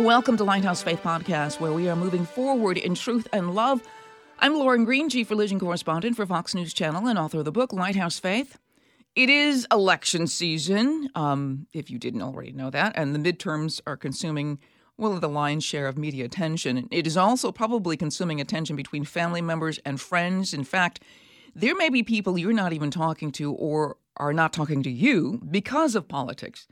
Welcome to Lighthouse Faith Podcast, where we are moving forward in truth and love. I'm Lauren Green, Chief Religion Correspondent for Fox News Channel and author of the book Lighthouse Faith. It is election season, um, if you didn't already know that, and the midterms are consuming, well, the lion's share of media attention. It is also probably consuming attention between family members and friends. In fact, there may be people you're not even talking to or are not talking to you because of politics.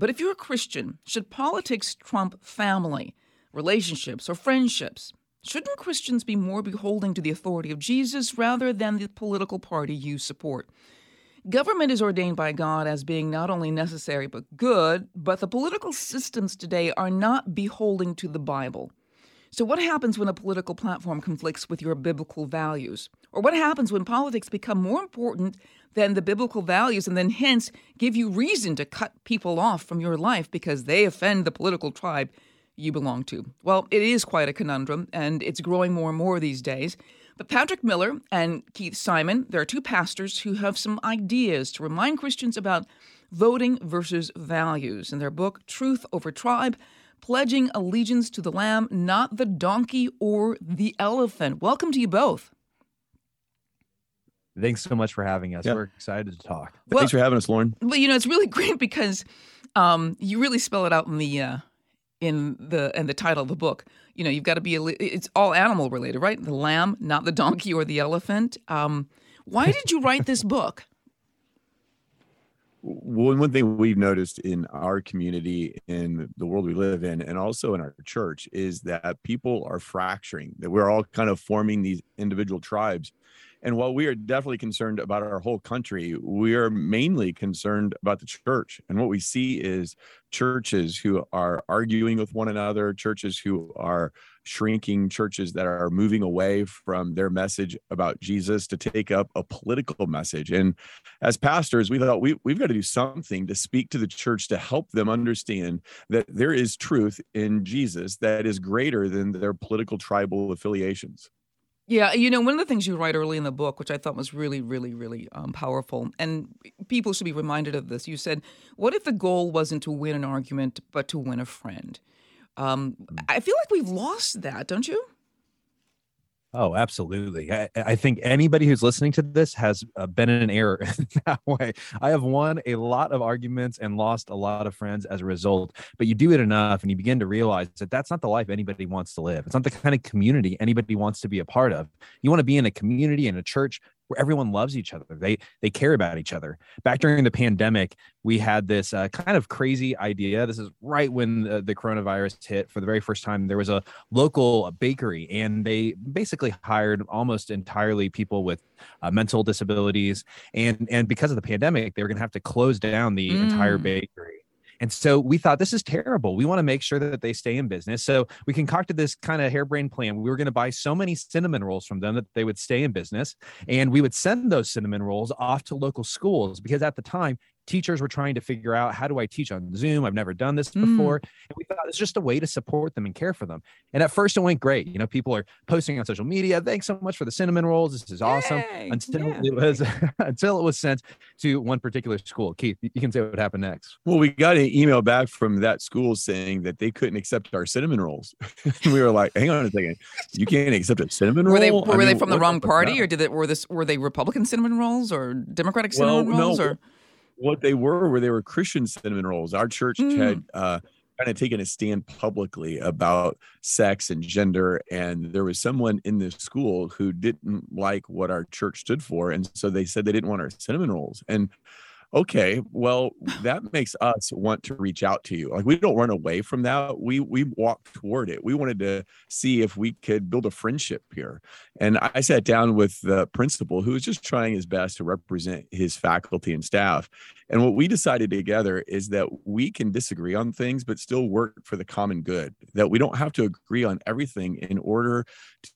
But if you're a Christian, should politics trump family, relationships, or friendships? Shouldn't Christians be more beholden to the authority of Jesus rather than the political party you support? Government is ordained by God as being not only necessary but good, but the political systems today are not beholden to the Bible. So, what happens when a political platform conflicts with your biblical values? Or what happens when politics become more important than the biblical values and then hence give you reason to cut people off from your life because they offend the political tribe you belong to? Well, it is quite a conundrum and it's growing more and more these days. But Patrick Miller and Keith Simon, there are two pastors who have some ideas to remind Christians about voting versus values in their book, Truth Over Tribe pledging allegiance to the lamb, not the donkey or the elephant. Welcome to you both. Thanks so much for having us. Yeah. We're excited to talk. Well, Thanks for having us, Lauren. Well, you know, it's really great because um, you really spell it out in the uh, in the in the title of the book. You know, you've got to be it's all animal related, right? The lamb, not the donkey or the elephant. Um, why did you write this book? One one thing we've noticed in our community in the world we live in and also in our church is that people are fracturing that we're all kind of forming these individual tribes and while we are definitely concerned about our whole country, we are mainly concerned about the church. And what we see is churches who are arguing with one another, churches who are shrinking, churches that are moving away from their message about Jesus to take up a political message. And as pastors, we thought we, we've got to do something to speak to the church to help them understand that there is truth in Jesus that is greater than their political tribal affiliations. Yeah, you know, one of the things you write early in the book, which I thought was really, really, really um, powerful, and people should be reminded of this. You said, "What if the goal wasn't to win an argument, but to win a friend?" Um, I feel like we've lost that, don't you? Oh, absolutely. I, I, think anybody who's listening to this has uh, been in an error that way. I have won a lot of arguments and lost a lot of friends as a result. But you do it enough and you begin to realize that that's not the life anybody wants to live. It's not the kind of community anybody wants to be a part of. You want to be in a community, in a church where everyone loves each other. They they care about each other. Back during the pandemic, we had this uh, kind of crazy idea. This is right when the, the, coronavirus hit for the very first time. There was a local bakery, and they basically hired almost entirely people with uh, mental disabilities. And and because of the pandemic, they were going to have to close down the mm. entire bakery. And so we thought this is terrible. We want to make sure that they stay in business. So we concocted this kind of harebrained plan. We were going to buy so many cinnamon rolls from them that they would stay in business. And we would send those cinnamon rolls off to local schools because at the time, teachers were trying to figure out how do I teach on Zoom? I've never done this before. Mm. And we thought it's just a way to support them and care for them. And at first it went great. You know, people are posting on social media, thanks so much for the cinnamon rolls. This is awesome. Until yeah. it was until it was sent to one particular school. Keith, you can say what happened next. Well, we got an email back from that school saying that they couldn't accept our cinnamon rolls. we were like, hang on a second. You can't accept a cinnamon roll? Were they were I mean, they from the wrong party or did it were this were they Republican cinnamon rolls or Democratic cinnamon well, rolls no. or what they were were they were Christian cinnamon rolls. Our church mm. had uh, kind of taken a stand publicly about sex and gender, and there was someone in the school who didn't like what our church stood for, and so they said they didn't want our cinnamon rolls. And okay well that makes us want to reach out to you like we don't run away from that we we walk toward it we wanted to see if we could build a friendship here and i sat down with the principal who was just trying his best to represent his faculty and staff and what we decided together is that we can disagree on things but still work for the common good that we don't have to agree on everything in order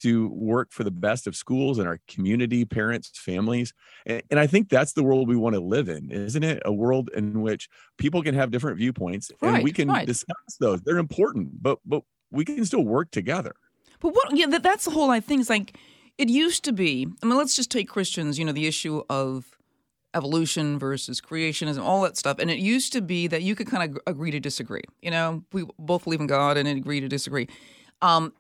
to work for the best of schools and our community parents families and, and i think that's the world we want to live in isn't it? A world in which people can have different viewpoints Right, and we can right. discuss those. They're important, but but we can still work together. But what? Yeah, that, that's the whole I think. It's like it used to be. I mean, let's just take Christians. You know, the issue of evolution versus creationism, all that stuff. And it used to be that you could kind of agree to disagree. You know, we both believe in God and agree to disagree. Um,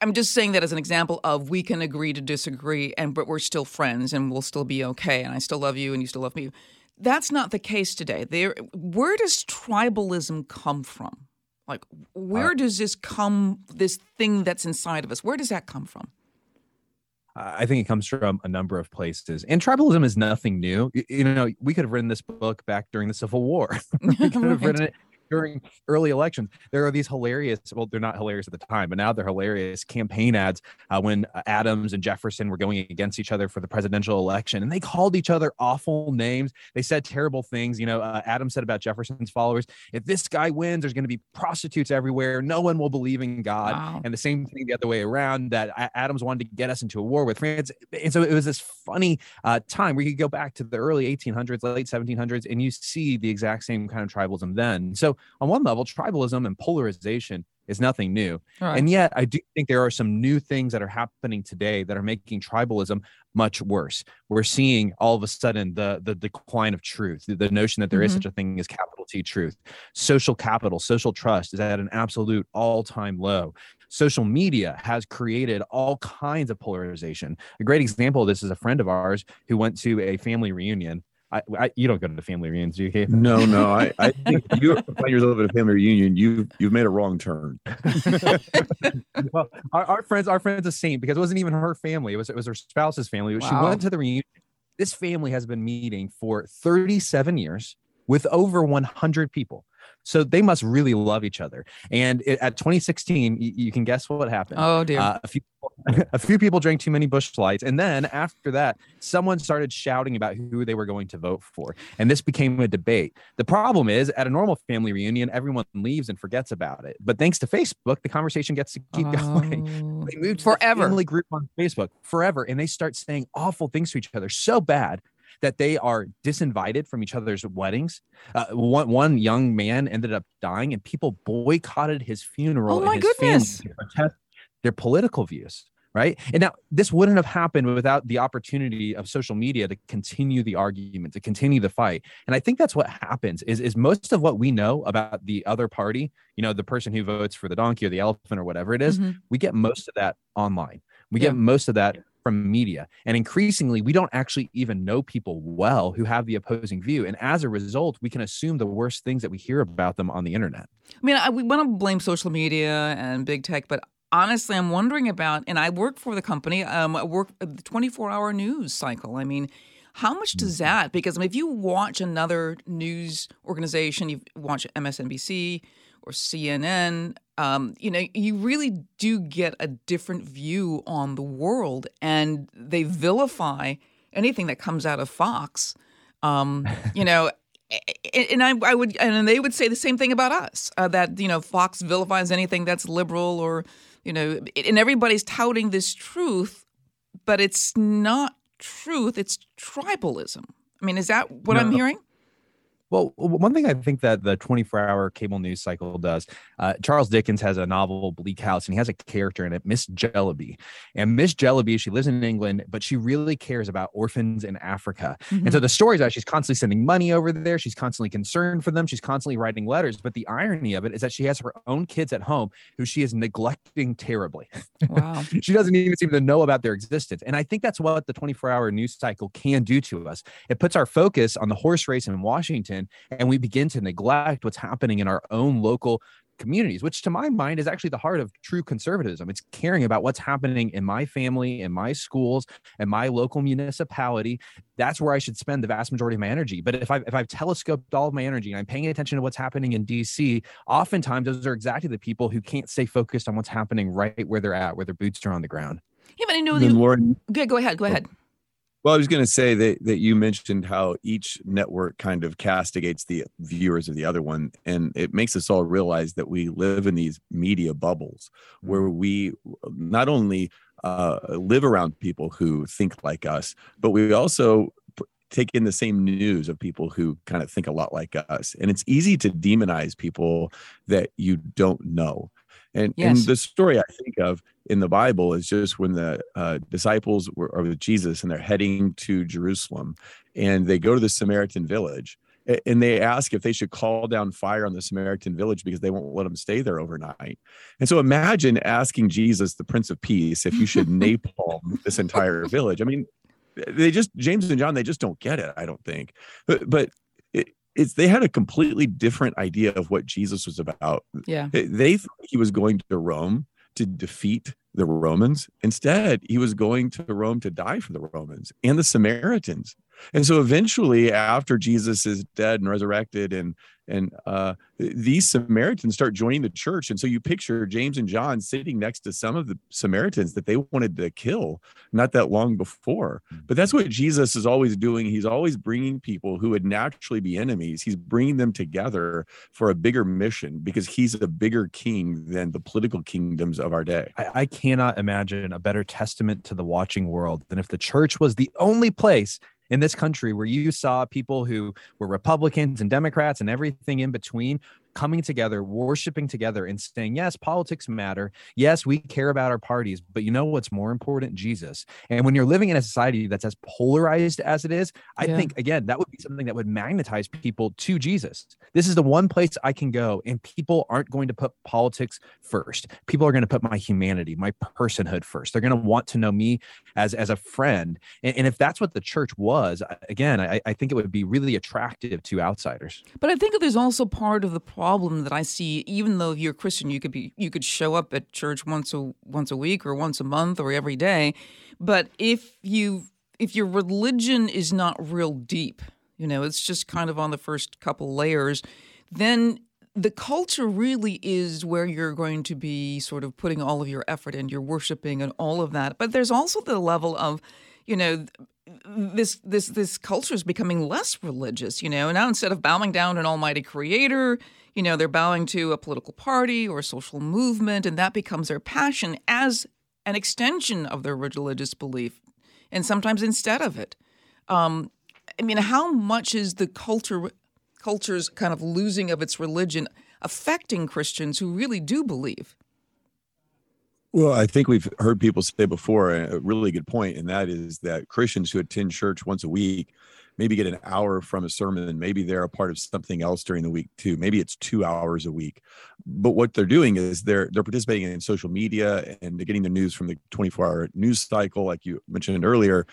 I'm just saying that as an example of we can agree to disagree, and but we're still friends and we'll still be okay. And I still love you, and you still love me. That's not the case today. There, where does tribalism come from? Like, where uh, does this come? This thing that's inside of us. Where does that come from? I think it comes from a number of places. And tribalism is nothing new. Y- You know, we could have written this book back during the Civil War. we could have written it during early elections. There are these hilarious, well, they're not hilarious at the time, but now they're hilarious campaign ads uh, when uh, Adams and Jefferson were going against each other for the presidential election. And they called each other awful names. They said terrible things. You know, uh, Adams said about Jefferson's followers, if this guy wins, there's going to be prostitutes everywhere. No one will believe in God. Wow. And the same thing the other way around that Adams wanted to get us into a war with France. And so it was this funny uh, time where you could go back to the early 1800s, late 1700s, and you see the exact same kind of tribalism then. So on one level, tribalism and polarization is nothing new. Right. And yet, I do think there are some new things that are happening today that are making tribalism much worse. We're seeing all of a sudden the the decline of truth, the, the notion that there is Mhm. such a thing as capital T truth. Social capital, social trust is at an absolute all-time low. Social media has created all kinds of polarization. A great example of this is a friend of ours who went to a family reunion. I, I you don't go to the family reunions, do you? Keith? No, no, I, I think you find yourself at a family reunion. You you've made a wrong turn. well, our, our friends, our friends, a saint because it wasn't even her family; it was it was her spouse's family. She went to the reunion. This family has been meeting for 37 years with over 100 people, so they must really love each other. And it, at 2016, y- you can guess what happened. Oh dear. Uh, a few a few people drank too many Busch Lights and then after that someone started shouting about who they were going to vote for and this became a debate the problem is at a normal family reunion everyone leaves and forgets about it but thanks to facebook the conversation gets to keep going Oh. they moved to Forever. the family group on facebook forever and they start saying awful things to each other so bad that they are disinvited from each other's weddings. Uh, one one young man ended up dying, and people boycotted his funeral. Oh and my his goodness. protest their political views. Right. And now this wouldn't have happened without the opportunity of social media to continue the argument, to continue the fight. And I think that's what happens is, is most of what we know about the other party, you know, the person who votes for the donkey or the elephant or whatever it is, Mhm. we get most of that online. We Yeah. get most of that from media. And increasingly, we don't actually even know people well who have the opposing view. And as a result, we can assume the worst things that we hear about them on the internet. I mean, I, we want to blame social media and big tech, but honestly, I'm wondering about, and I work for the company, um, I work the 24 hour news cycle. I mean, how much does Mm-hmm. that? Because I mean, if you watch another news organization, you watch MSNBC or CNN, um, you know, you really do get a different view on the world, and they vilify anything that comes out of Fox. Um, you know, and I, I would, and they would say the same thing about us uh, that you know Fox vilifies anything that's liberal or you know, and everybody's touting this truth, but it's not truth; it's tribalism. I mean, is that what I'm hearing? Well, one thing I think that the 24 hour cable news cycle does, uh, Charles Dickens has a novel, Bleak House, and he has a character in it, Miss Jellyby. And Miss Jellyby, she lives in England, but she really cares about orphans in Africa. And so the story is that she's constantly sending money over there. She's constantly concerned for them. She's constantly writing letters. But the irony of it is that she has her own kids at home who she is neglecting terribly. Wow. she doesn't even seem to know about their existence. And I think that's what the 24 hour news cycle can do to us. It puts our focus on the horse race in Washington, and we begin to neglect what's happening in our own local communities, which to my mind is actually the heart of true conservatism. It's caring about what's happening in my family, in my schools, and my local municipality. That's where I should spend the vast majority of my energy. But if I've if I've telescoped all of my energy and I'm paying attention to what's happening in DC, oftentimes those are exactly the people who can't stay focused on what's happening right where they're at, where their boots are on the ground. Yeah, but I know And then you. Lauren, Okay, go ahead. Go ahead. Oh. Well, I was going to say that that you mentioned how each network kind of castigates the viewers of the other one, and it makes us all realize that we live in these media bubbles where we not only uh, live around people who think like us, but we also take in the same news of people who kind of think a lot like us, and it's easy to demonize people that you don't know. And, and the story I think of in the Bible is just when the uh, disciples were are with Jesus and they're heading to Jerusalem and they go to the Samaritan village and they ask if they should call down fire on the Samaritan village because they won't let them stay there overnight. And so imagine asking Jesus, the Prince of Peace, if you should napalm this entire village. I mean, they just, James and John, they just don't get it, I don't think. But, but it's, they had a completely different idea of what Jesus was about. Yeah. They thought he was going to Rome to defeat the Romans. Instead, he was going to Rome to die for the Romans and the Samaritans. And so eventually, after Jesus is dead and resurrected, and and uh, these Samaritans start joining the church, and so you picture James and John sitting next to some of the Samaritans that they wanted to kill not that long before. But that's what Jesus is always doing. He's always bringing people who would naturally be enemies. He's bringing them together for a bigger mission because he's a bigger king than the political kingdoms of our day. I, I cannot imagine a better testament to the watching world than if the church was the only place in this country where you saw people who were Republicans and Democrats and everything in between coming together, worshiping together, and saying, Yes, politics matter. Yes, we care about our parties, but you know what's more important? Jesus. And when you're living in a society that's as polarized as it is, I Yeah. think, again, that would be something that would magnetize people to Jesus. This is the one place I can go, and people aren't going to put politics first. People are going to put my humanity, my personhood first. They're going to want to know me as, as a friend. And, and if that's what the church was, again, I, I think it would be really attractive to outsiders. But I think there's also part of the problem that I see. Even though you're a Christian, you could be you could show up at church once a once a week or once a month or every day. But if you if your religion is not real deep, you know, it's just kind of on the first couple layers, then the culture really is where you're going to be sort of putting all of your effort and you're worshiping and all of that. But there's also the level of, you know, this this this culture is becoming less religious, you know. Now instead of bowing down to an almighty creator, you know, they're bowing to a political party or a social movement, and that becomes their passion as an extension of their religious belief, and sometimes instead of it. Um, I mean, how much is the culture culture's kind of losing of its religion affecting Christians who really do believe? Well, I think we've heard people say before a really good point, and that is that Christians who attend church once a week maybe get an hour from a sermon, maybe they're a part of something else during the week too. Maybe it's two hours a week. But what they're doing is they're they're participating in social media and they're getting the news from the 24-hour news cycle, like you mentioned earlier,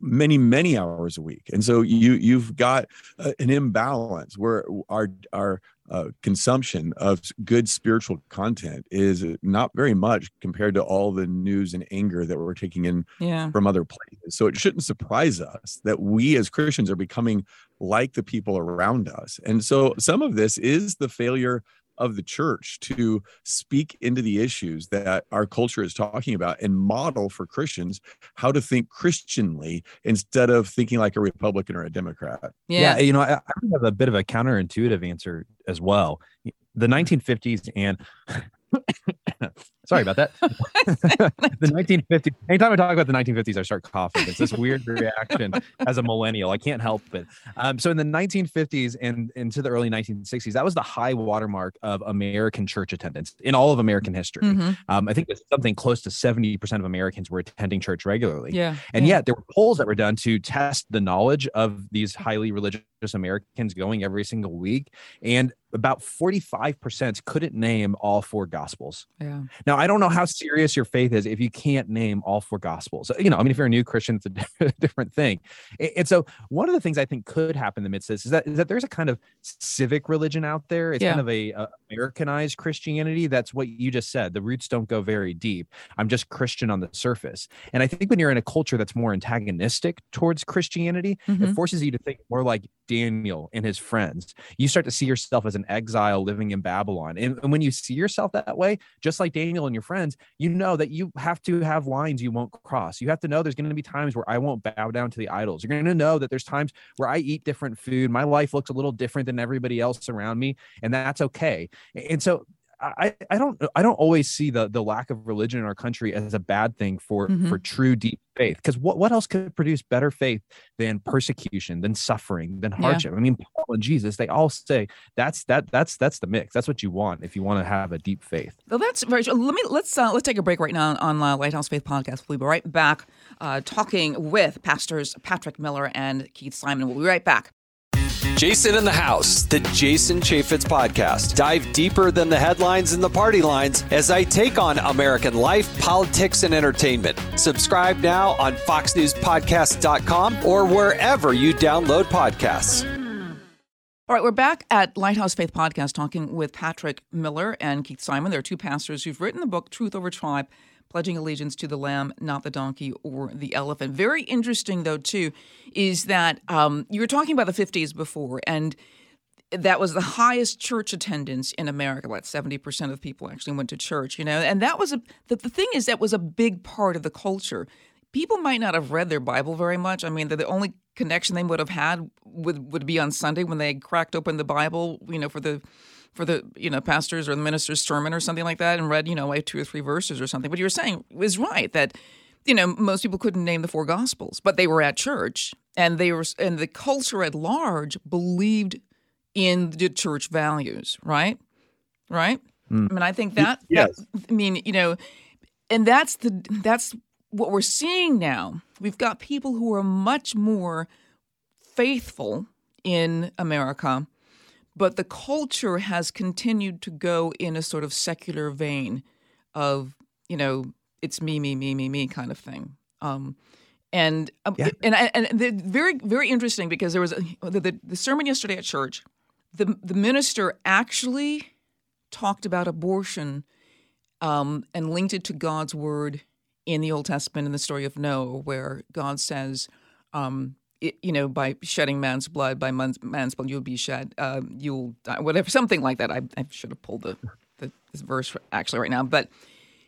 many many hours a week. And so you you've got uh, an imbalance where our our uh, consumption of good spiritual content is not very much compared to all the news and anger that we're taking in Yeah. from other places. So it shouldn't surprise us that we as Christians are becoming like the people around us. And so some of this is the failure of the church to speak into the issues that our culture is talking about and model for Christians how to think Christianly instead of thinking like a Republican or a Democrat. Yeah. you know, I, I have a bit of a counterintuitive answer as well. The 1950s and sorry about that. the 1950s. Anytime I talk about the 1950s, I start coughing. It's this weird reaction as a millennial. I can't help it. Um, so in the 1950s and into the early 1960s, that was the high watermark of American church attendance in all of American history. Mhm. Um, I think something close to 70% of Americans were attending church regularly. Yeah. And yeah. yet there were polls that were done to test the knowledge of these highly religious Americans going every single week. And about 45% couldn't name all four gospels. Yeah. Now, I don't know how serious your faith is if you can't name all four gospels. You know, I mean, if you're a new Christian, it's a different thing. And so, one of the things I think could happen in the midst of this is that, is that there's a kind of civic religion out there. It's Yeah. kind of a, a Americanized Christianity. That's what you just said. The roots don't go very deep. I'm just Christian on the surface. And I think when you're in a culture that's more antagonistic towards Christianity, Mhm. it forces you to think more like Daniel and his friends. You start to see yourself as an exile living in Babylon. And, and when you see yourself that way, just like Daniel and your friends, you know that you have to have lines you won't cross. You have to know there's going to be times where I won't bow down to the idols. You're going to know that there's times where I eat different food. My life looks a little different than everybody else around me, and that's okay. And so I, I don't I don't always see the the lack of religion in our country as a bad thing for Mhm. for true deep faith because what, what else could produce better faith than persecution than suffering than Yeah. hardship I mean Paul and Jesus they all say that's that that's that's the mix that's what you want if you want to have a deep faith Well, that's very. true. Let me let's uh, let's take a break right now on uh, Lighthouse Faith Podcast. We'll be right back uh, talking with pastors Patrick Miller and Keith Simon. We'll be right back. Jason in the House, the Jason Chaffetz podcast. Dive deeper than the headlines and the party lines as I take on American life, politics, and entertainment. Subscribe now on FoxNewsPodcast.com or wherever you download podcasts. All right, we're back at Lighthouse Faith Podcast talking with Patrick Miller and Keith Simon. They're two pastors who've written the book Truth Over Tribe, pledging allegiance to the lamb, not the donkey or the elephant. Very interesting, though, too, is that um, you were talking about the 50s before, and that was the highest church attendance in America. About seventy percent of people actually went to church, you know, and that was a the, the thing is that was a big part of the culture. People might not have read their Bible very much. I mean, the only connection they would have had would would be on Sunday when they cracked open the Bible, you know, for the for the you know pastors or the minister's sermon or something like that, and read you know like two or three verses or something. What you were saying was right that you know most people couldn't name the four gospels, but they were at church and they were and the culture at large believed in the church values, right? Right? Hmm. I mean, I think that, yes. that I mean, you know, and that's the that's what we're seeing now. We've got people who are much more faithful in America, but the culture has continued to go in a sort of secular vein of, you know, it's me, me, me, me, me kind of thing. Um, and um, Yeah. and and the, very very interesting because there was a, the, the, the sermon yesterday at church. The the minister actually talked about abortion um, and linked it to God's word in the Old Testament in the story of Noah, where God says, um, you know, by shedding man's blood, by man's, man's blood, you'll be shed, uh, you'll die, whatever, something like that. I, I should have pulled the, the this verse actually right now, but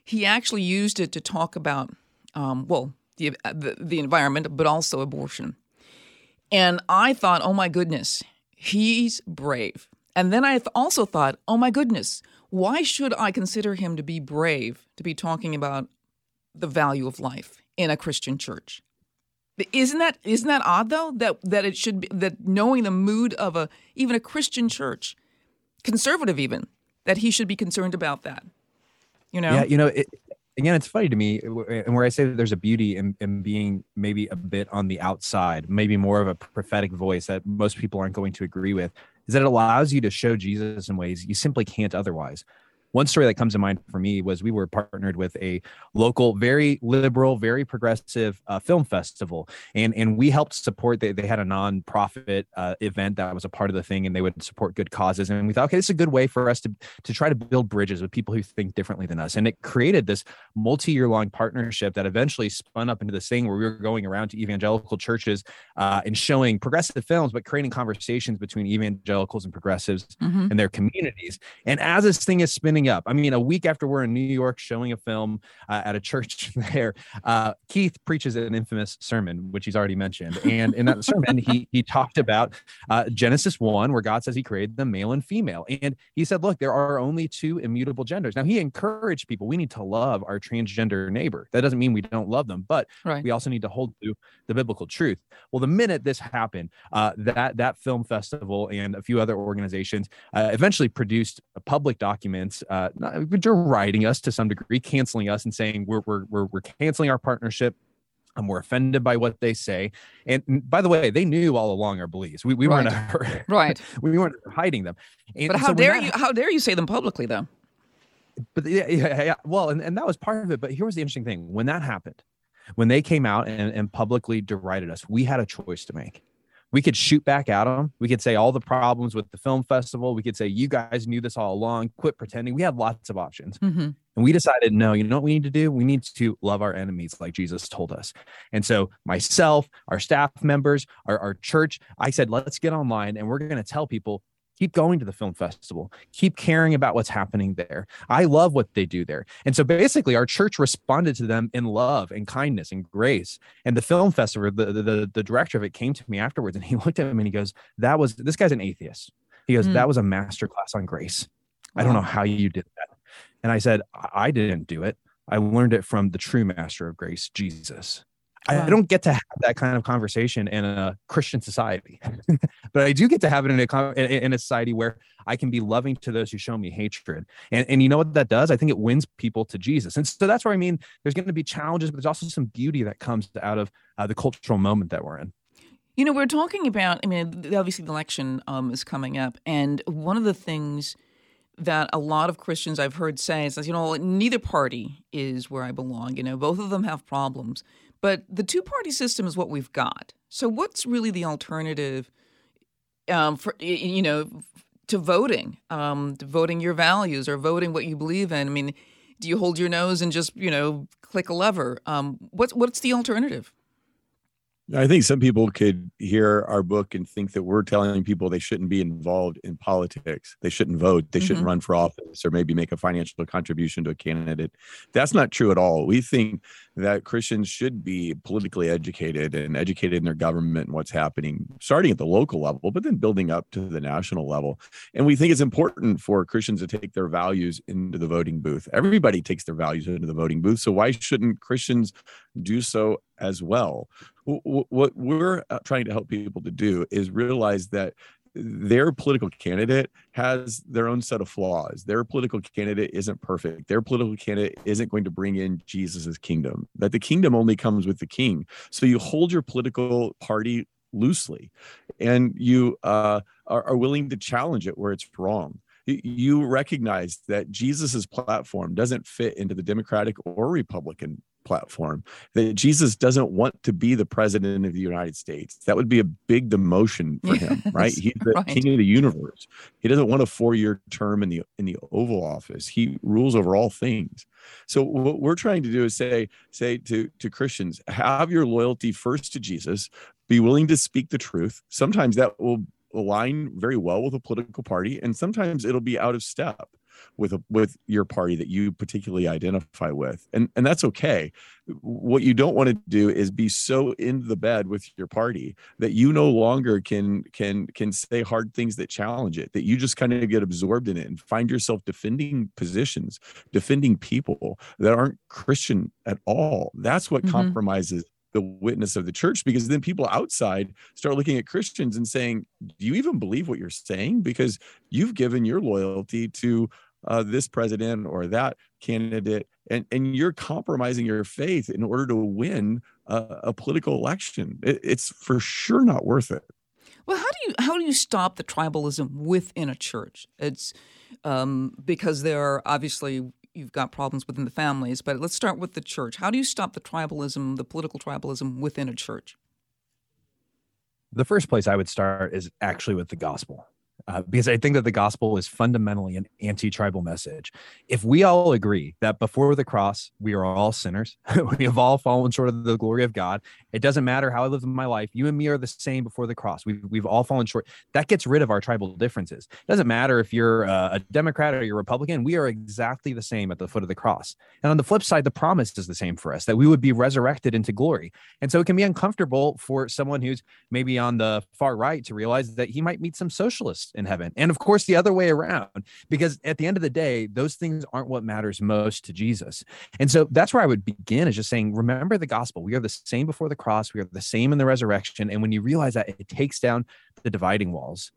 he actually used it to talk about, um, well, the, the the environment, but also abortion. And I thought, oh my goodness, he's brave. And then I also thought, oh my goodness, why should I consider him to be brave to be talking about the value of life in a Christian church? Isn't that isn't that odd though that that it should be that knowing the mood of a even a Christian church, conservative even, that he should be concerned about that. You know? Yeah, you know, it, again, it's funny to me, uh, and where I say that there's a beauty in, in being maybe a bit on the outside, maybe more of a prophetic voice that most people aren't going to agree with, is that it allows you to show Jesus in ways you simply can't otherwise. One story that comes to mind for me was we were partnered with a local, very liberal, very progressive uh, film festival, and and we helped support. They, they had a nonprofit uh, event that was a part of the thing, and they would support good causes. And we thought, okay, this is a good way for us to to try to build bridges with people who think differently than us. And it created this multi-year long partnership that eventually spun up into this thing where we were going around to evangelical churches uh, and showing progressive films, but creating conversations between evangelicals and progressives Mhm. and their communities. And as this thing is spinning up, I mean, a week after we're in New York showing a film uh, at a church there, uh, Keith preaches an infamous sermon, which he's already mentioned. And in that sermon, he he talked about uh, Genesis one, where God says He created them male and female, and He said, "Look, there are only two immutable genders." Now, He encouraged people: we need to love our transgender neighbor. That doesn't mean we don't love them, but Right. we also need to hold to the biblical truth. Well, the minute this happened, uh, that that film festival and a few other organizations uh, eventually produced public documents, uh, not, deriding us to some degree, canceling us, and saying we're we're we're, we're canceling our partnership. And we're offended by what they say. And by the way, they knew all along our beliefs. We, we weren't Right. we weren't hiding them. And But how when dare that you? How dare you say them publicly, though? but yeah, yeah, yeah. Well, and, and that was part of it. But here was the interesting thing: when that happened, when they came out and, and publicly derided us, we had a choice to make. We could shoot back at them. We could say all the problems with the film festival. We could say you guys knew this all along. Quit pretending. We had lots of options. Mm-hmm. And we decided, no, you know what we need to do? We need to love our enemies like Jesus told us. And so, myself, our staff members, our, our church, I said, let's get online and we're going to tell people keep going to the film festival. Keep caring about what's happening there. I love what they do there. And so basically our church responded to them in love and kindness and grace. And the film festival the the, the director of it came to me afterwards and he looked at me and he goes that was this guy's an atheist. He goes Mm. that was a master class on grace. I don't know how you did that. And i said I didn't do it. I learned it from the true master of grace jesus I- don't get to have that kind of conversation in a Christian society, but I do get to have it in a in, a society where I can be loving to those who show me hatred. And and you know what that does? I think it wins people to Jesus. And so that's where I mean, there's going to be challenges, but there's also some beauty that comes out of uh, the cultural moment that we're in. You know, we're talking about, I mean, obviously the election um, is coming up. And one of the things that a lot of Christians I've heard say is, that, you know, neither party is where I belong. You know, both of them have problems. But the two party system is what we've got. So what's really the alternative um, for, you know, to voting, um, to voting your values or voting what you believe in? I mean, do you hold your nose and just, you know, click a lever? Um, what's, what's the alternative? I think some people could hear our book and think that we're telling people they shouldn't be involved in politics. They shouldn't vote. They shouldn't Mhm. run for office or maybe make a financial contribution to a candidate. That's not true at all. We think that Christians should be politically educated and educated in their government and what's happening, starting at the local level, but then building up to the national level. And we think it's important for Christians to take their values into the voting booth. Everybody takes their values into the voting booth. So why shouldn't Christians do so as well? Wh- wh- What we're uh, trying to help people to do is realize that their political candidate has their own set of flaws. Their political candidate isn't perfect. Their political candidate isn't going to bring in Jesus's kingdom. That the kingdom only comes with the king. So you hold your political party loosely, and you uh, are, are willing to challenge it where it's wrong. You recognize that Jesus's platform doesn't fit into the Democratic or Republican platform that Jesus doesn't want to be the president of the United States. That would be a big demotion for him, right? He's the right. king of the universe. He doesn't want a four-year term in the in the Oval Office. He rules over all things. So what we're trying to do is say say to to Christians, have your loyalty first to Jesus, be willing to speak the truth. Sometimes that will align very well with a political party and sometimes it'll be out of step with a, with your party that you particularly identify with. And and that's okay. What you don't want to do is be so in the bed with your party that you no longer can can can say hard things that challenge it that you just kind of get absorbed in it and find yourself defending positions defending people that aren't christian at all. That's what Mhm. compromises the witness of the church because then people outside start looking at christians and saying do you even believe what you're saying? Because you've given your loyalty to uh, this president or that candidate and and you're compromising your faith in order to win a, a political election it, it's for sure not worth it Well, how do you how do you stop the tribalism within a church? It's um, because there are obviously you've got problems within the families, but let's start with the church. How do you stop the tribalism, the political tribalism within a church? The first place I would start is actually with the gospel. Uh, because I think that the gospel is fundamentally an anti tribal message. If we all agree that before the cross, we are all sinners, we have all fallen short of the glory of God, it doesn't matter how I live my life, you and me are the same before the cross. We've, we've all fallen short. That gets rid of our tribal differences. It doesn't matter if you're uh, a Democrat or you're a Republican, we are exactly the same at the foot of the cross. And on the flip side, the promise is the same for us that we would be resurrected into glory. And so it can be uncomfortable for someone who's maybe on the far right to realize that he might meet some socialists in heaven. And of course, the other way around, because at the end of the day, those things aren't what matters most to Jesus. And so that's where I would begin is just saying, remember the gospel. We are the same before the cross, we are the same in the resurrection. And when you realize that, it takes down the dividing walls.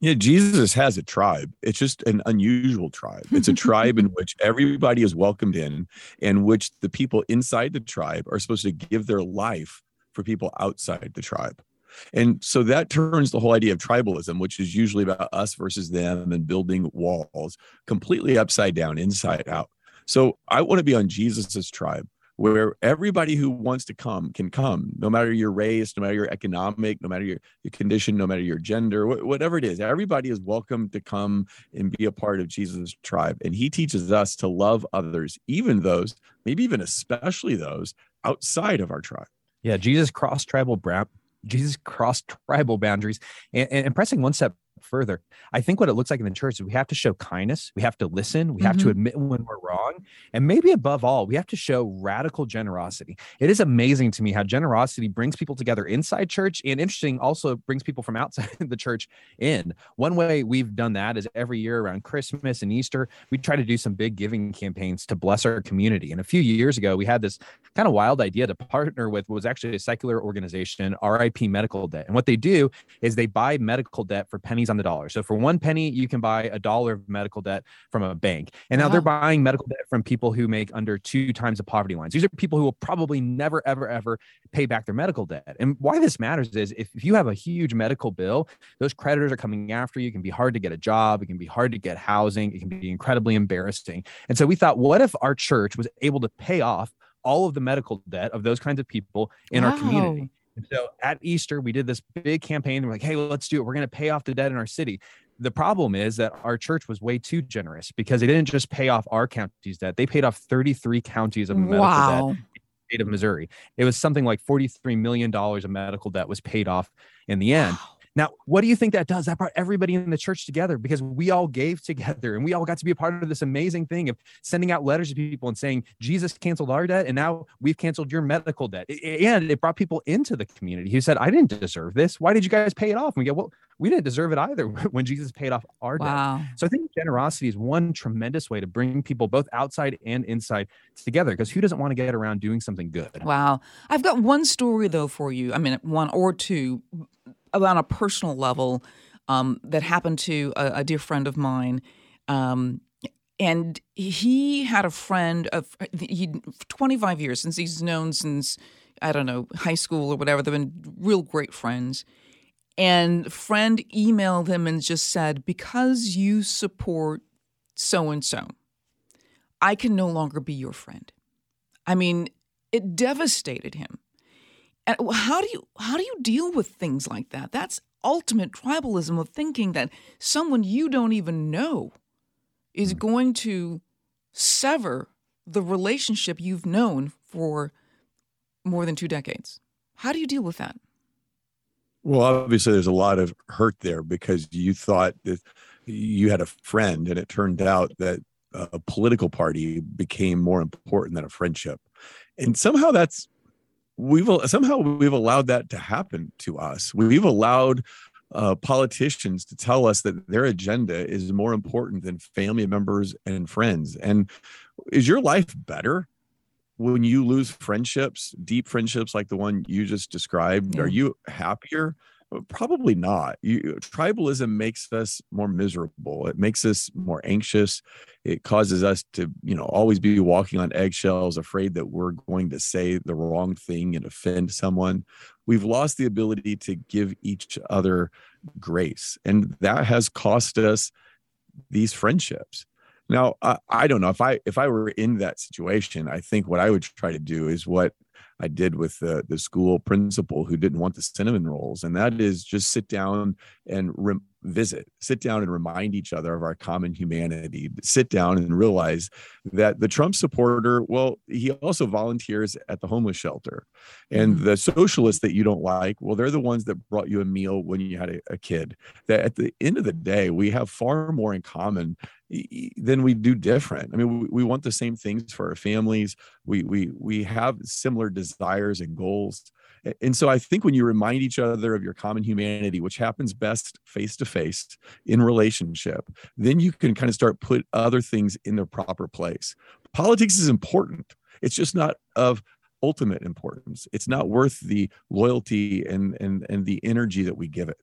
Yeah, Jesus has a tribe. It's just an unusual tribe. It's a tribe in which everybody is welcomed in, and which the people inside the tribe are supposed to give their life for people outside the tribe. And so that turns the whole idea of tribalism, which is usually about us versus them and building walls, completely upside down, inside out. So I want to be on Jesus's tribe where everybody who wants to come can come, no matter your race, no matter your economic, no matter your, your condition, no matter your gender, wh- whatever it is. Everybody is welcome to come and be a part of Jesus' tribe. And he teaches us to love others, even those, maybe even especially those outside of our tribe. Yeah, Jesus crossed tribal bra- Jesus crossed tribal boundaries and, and pressing one step further. I think what it looks like in the church is we have to show kindness, we have to listen, we have Mhm. to admit when we're wrong, and maybe above all, we have to show radical generosity. It is amazing to me how generosity brings people together inside church and interesting also brings people from outside the church in. One way we've done that is every year around Christmas and Easter, we try to do some big giving campaigns to bless our community. And a few years ago, we had this kind of wild idea to partner with what was actually a secular organization, RIP Medical Debt. And what they do is they buy medical debt for pennies on the dollar. So for one penny, you can buy a dollar of medical debt from a bank. And now they're uh-huh. buying medical debt from people who make under two times the poverty lines. These are people who will probably never, ever, ever pay back their medical debt. And why this matters is if, if you have a huge medical bill, those creditors are coming after you. It can be hard to get a job. It can be hard to get housing. It can be incredibly embarrassing. And so we thought, what if our church was able to pay off all of the medical debt of those kinds of people in our community? And so at Easter, we did this big campaign. We're like, hey, let's do it. We're going to pay off the debt in our city. The problem is that our church was way too generous because they didn't just pay off our county's debt, they paid off 33 counties of medical debt Wow. in the state of Missouri. It was something like $43 million of medical debt was paid off in the end. Now, what do you think that does? That brought everybody in the church together because we all gave together and we all got to be a part of this amazing thing of sending out letters to people and saying, Jesus canceled our debt and now we've canceled your medical debt. And it brought people into the community who said, I didn't deserve this. Why did you guys pay it off? And we go, Well, we didn't deserve it either when Jesus paid off our debt. So I think generosity is one tremendous way to bring people both outside and inside together because who doesn't want to get around doing something good? Wow. I've got one story though for you. I mean, one or two about a personal level um, that happened to a, a dear friend of mine. Um, and he had a friend of he 25 years since he's known since I don't know high school or whatever. They've been real great friends. And friend emailed him and just said, "Because you support so and so, I can no longer be your friend." I mean, it devastated him. And how do you how do you deal with things like that? That's ultimate tribalism of thinking that someone you don't even know is hmm. going to sever the relationship you've known for more than two decades. How do you deal with that? Well, obviously, there's a lot of hurt there because you thought that you had a friend, and it turned out that a political party became more important than a friendship. And somehow that's we've somehow we've allowed that to happen to us. We've allowed uh, politicians to tell us that their agenda is more important than family members and friends. And is your life better when you lose friendships, deep friendships like the one you just described? Yeah. Are you happier? Uh, Probably not. You, tribalism makes us more miserable. It makes us more anxious. It causes us to, you know, always be walking on eggshells, afraid that we're going to say the wrong thing and offend someone. We've lost the ability to give each other grace, and that has cost us these friendships. Now, I, I don't know if I if I were in that situation. I think what I would try to do is what I did with the the school principal who didn't want the cinnamon rolls, and that is just sit down and re- visit, sit down and remind each other of our common humanity. Sit down and realize that the Trump supporter, well, he also volunteers at the homeless shelter, and mm-hmm. the socialists that you don't like, well, they're the ones that brought you a meal when you had a, a kid. That at the end of the day, we have far more in common than we do different. I mean, we, we want the same things for our families. We we we have similar desires and goals. And so I think when you remind each other of your common humanity, which happens best face to face in relationship, then you can kind of start put other things in their proper place. Politics is important. It's just not of ultimate importance. It's not worth the loyalty and and and the energy that we give it.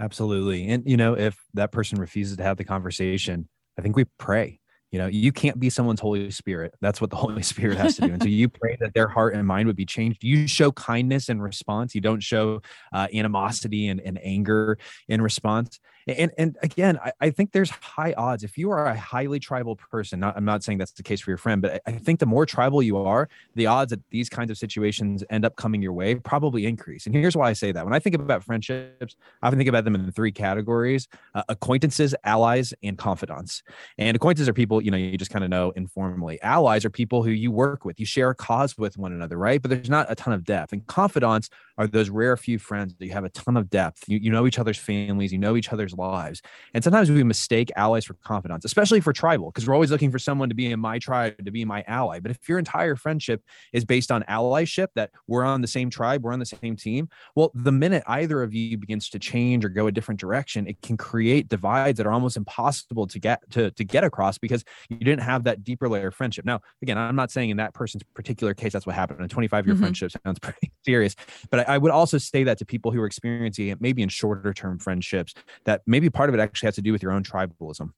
Absolutely. And, you know, if that person refuses to have the conversation, I think we pray. You know, you can't be someone's Holy Spirit. That's what the Holy Spirit has to do. And so you pray that their heart and mind would be changed. You show kindness in response. You don't show uh, animosity and, and anger in response. And and again, I, I, think there's high odds if you are a highly tribal person. Not, I'm not saying that's the case for your friend, but I, I think the more tribal you are, the odds that these kinds of situations end up coming your way probably increase. And here's why I say that: when I think about friendships, I often think about them in three categories: uh, acquaintances, allies, and confidants. And acquaintances are people you know you just kind of know informally. Allies are people who you work with, you share a cause with one another, right? But there's not a ton of depth. And confidants are those rare few friends that you have a ton of depth. You, you know each other's families, you know each other's lives. And sometimes we mistake allies for confidants, especially for tribal, because we're always looking for someone to be in my tribe, to be my ally. But if your entire friendship is based on allyship, that we're on the same tribe, we're on the same team, well, the minute either of you begins to change or go a different direction, it can create divides that are almost impossible to get to, to get across because you didn't have that deeper layer of friendship. Now, again, I'm not saying in that person's particular case that's what happened. A 25 year mm-hmm. friendship sounds pretty serious, but I would also say that to people who are experiencing it, maybe in shorter term friendships, that maybe part of it actually has to do with your own tribalism.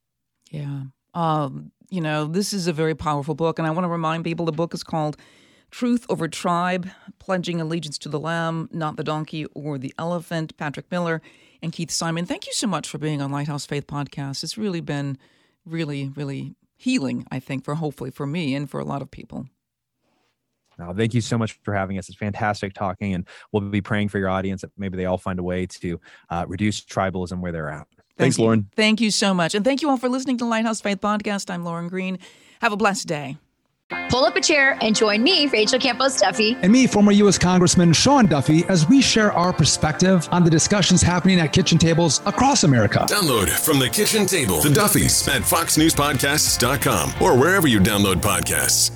Yeah. Um, you know, this is a very powerful book. And I want to remind people the book is called Truth Over Tribe Pledging Allegiance to the Lamb, Not the Donkey or the Elephant. Patrick Miller and Keith Simon, thank you so much for being on Lighthouse Faith Podcast. It's really been really, really healing, I think, for hopefully for me and for a lot of people. Now, thank you so much for having us. It's fantastic talking, and we'll be praying for your audience that maybe they all find a way to uh, reduce tribalism where they're at. Thank Thanks, you. Lauren. Thank you so much. And thank you all for listening to the Lighthouse Faith Podcast. I'm Lauren Green. Have a blessed day. Pull up a chair and join me, Rachel Campos Duffy. And me, former U.S. Congressman Sean Duffy, as we share our perspective on the discussions happening at kitchen tables across America. Download from the kitchen table the Duffys at FoxNewsPodcasts.com or wherever you download podcasts.